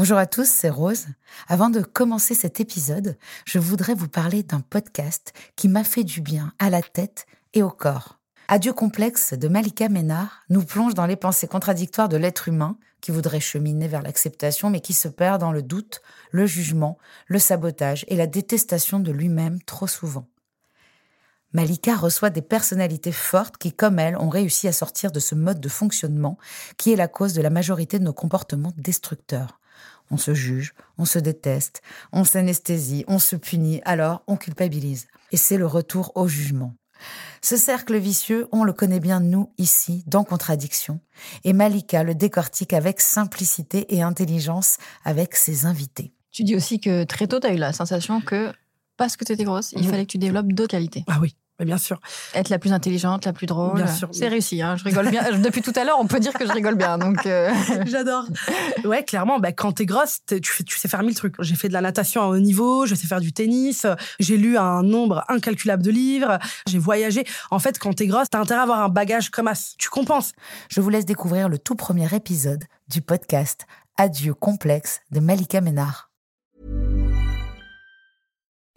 Bonjour à tous, c'est Rose. Avant de commencer cet épisode, je voudrais vous parler d'un podcast qui m'a fait du bien à la tête et au corps. Adieu complexe de Malika Ménard nous plonge dans les pensées contradictoires de l'être humain qui voudrait cheminer vers l'acceptation mais qui se perd dans le doute, le jugement, le sabotage et la détestation de lui-même trop souvent. Malika reçoit des personnalités fortes qui, comme elle, ont réussi à sortir de ce mode de fonctionnement qui est la cause de la majorité de nos comportements destructeurs. On se juge, on se déteste, on s'anesthésie, on se punit, alors on culpabilise. Et c'est le retour au jugement. Ce cercle vicieux, on le connaît bien nous ici, dans Contradiction, et Malika le décortique avec simplicité et intelligence avec ses invités. Tu dis aussi que très tôt, tu as eu la sensation que parce que tu étais grosse, il fallait que tu développes d'autres qualités. Ah oui bien sûr. Être la plus intelligente, la plus drôle. Bien sûr. C'est réussi, hein, je rigole bien. Depuis tout à l'heure, on peut dire que je rigole bien. Donc euh. J'adore. Ouais, clairement, bah, quand t'es grosse, tu, tu sais faire mille trucs. J'ai fait de la natation à haut niveau, je sais faire du tennis, j'ai lu un nombre incalculable de livres, j'ai voyagé. En fait, quand t'es grosse, t'as intérêt à avoir un bagage comme as. Tu compenses. Je vous laisse découvrir le tout premier épisode du podcast Adieu complexe de Malika Ménard.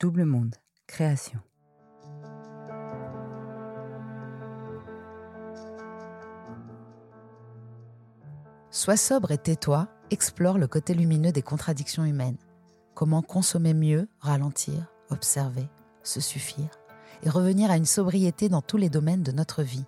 Double Monde, création. Sois sobre et tais-toi, explore le côté lumineux des contradictions humaines. Comment consommer mieux, ralentir, observer, se suffire et revenir à une sobriété dans tous les domaines de notre vie.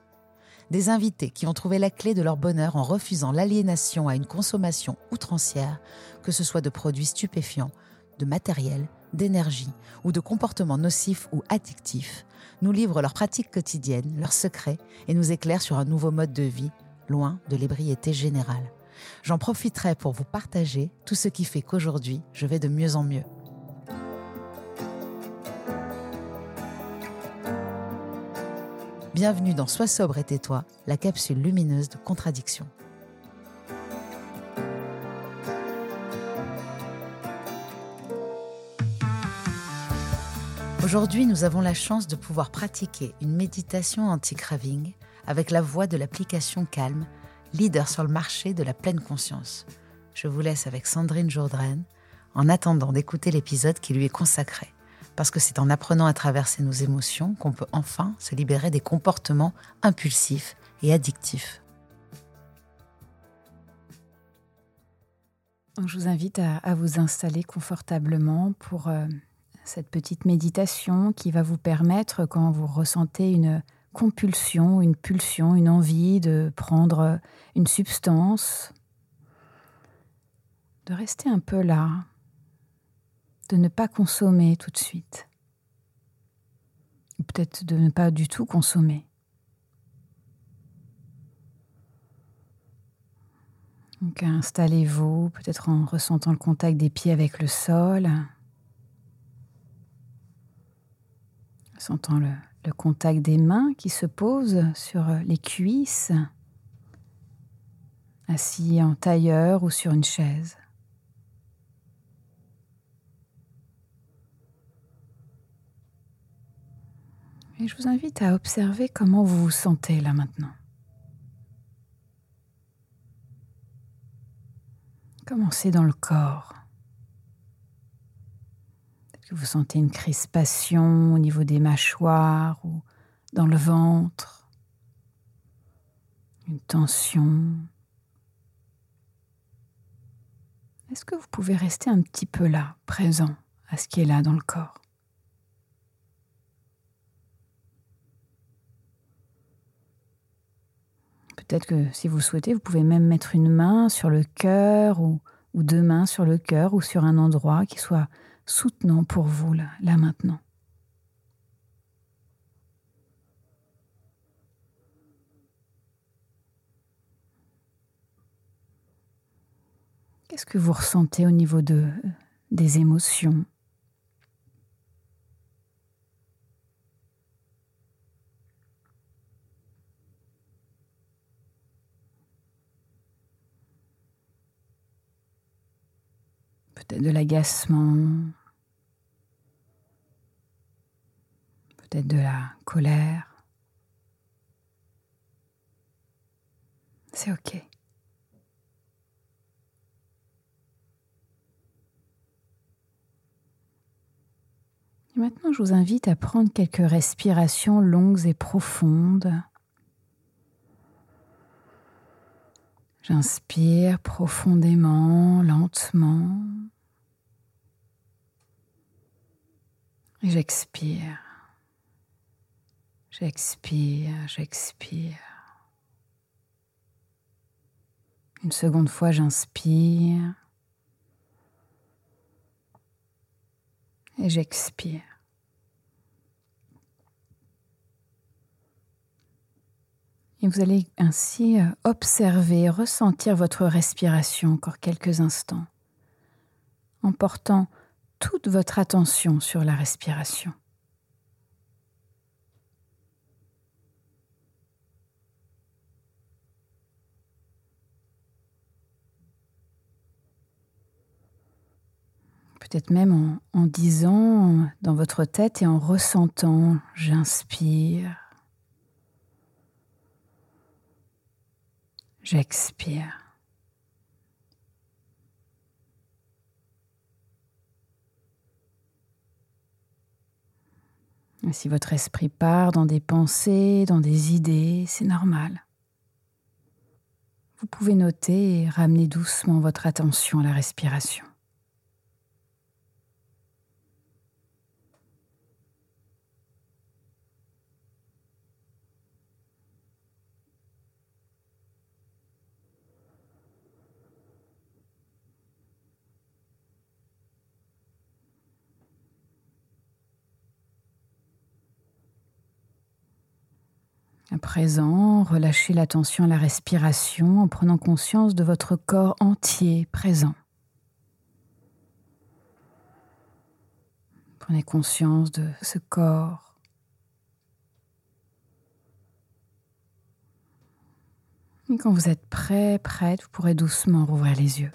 Des invités qui ont trouvé la clé de leur bonheur en refusant l'aliénation à une consommation outrancière, que ce soit de produits stupéfiants, de matériel, d'énergie ou de comportements nocifs ou addictifs, nous livrent leurs pratiques quotidiennes, leurs secrets et nous éclairent sur un nouveau mode de vie, loin de l'ébriété générale. J'en profiterai pour vous partager tout ce qui fait qu'aujourd'hui, je vais de mieux en mieux. Bienvenue dans Sois sobre et tais-toi, la capsule lumineuse de contradiction. Aujourd'hui, nous avons la chance de pouvoir pratiquer une méditation anti-craving avec la voix de l'application Calme, leader sur le marché de la pleine conscience. Je vous laisse avec Sandrine Jourdraine en attendant d'écouter l'épisode qui lui est consacré. Parce que c'est en apprenant à traverser nos émotions qu'on peut enfin se libérer des comportements impulsifs et addictifs. Je vous invite à, vous installer confortablement pour euh, cette petite méditation qui va vous permettre, quand vous ressentez une compulsion, une pulsion, une envie de prendre une substance, de rester un peu là, de ne pas consommer tout de suite, ou peut-être de ne pas du tout consommer. Donc installez-vous, peut-être en ressentant le contact des pieds avec le sol. Sentant le, contact des mains qui se posent sur les cuisses, assis en tailleur ou sur une chaise. Et je vous invite à observer comment vous vous sentez là maintenant. Comment c'est dans le corps vous sentez une crispation au niveau des mâchoires ou dans le ventre, une tension. Est-ce que vous pouvez rester un petit peu là, présent à ce qui est là dans le corps? Peut-être que si vous souhaitez, vous pouvez même mettre une main sur le cœur ou, ou deux mains sur le cœur ou sur un endroit qui soit soutenant pour vous là, maintenant. Qu'est-ce que vous ressentez au niveau de, des émotions? Peut-être de l'agacement, peut-être de la colère. C'est OK. Maintenant, je vous invite à prendre quelques respirations longues et profondes. J'inspire profondément, lentement. Et j'expire. J'expire, j'expire. Une seconde fois, j'inspire. Et j'expire. Et vous allez ainsi euh, observer, ressentir votre respiration encore quelques instants, en portant toute votre attention sur la respiration. Peut-être même en, disant dans votre tête et en ressentant, j'inspire, j'expire. Si votre esprit part dans des pensées, dans des idées, c'est normal. Vous pouvez noter et ramener doucement votre attention à la respiration. À présent, relâchez l'attention à la respiration en prenant conscience de votre corps entier présent. Prenez conscience de ce corps. Et quand vous êtes prêt, prête, vous pourrez doucement rouvrir les yeux.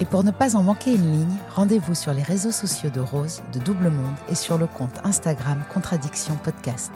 Et pour ne pas en manquer une ligne, rendez-vous sur les réseaux sociaux de Rose, de Double Monde et sur le compte Instagram Contradiction Podcast.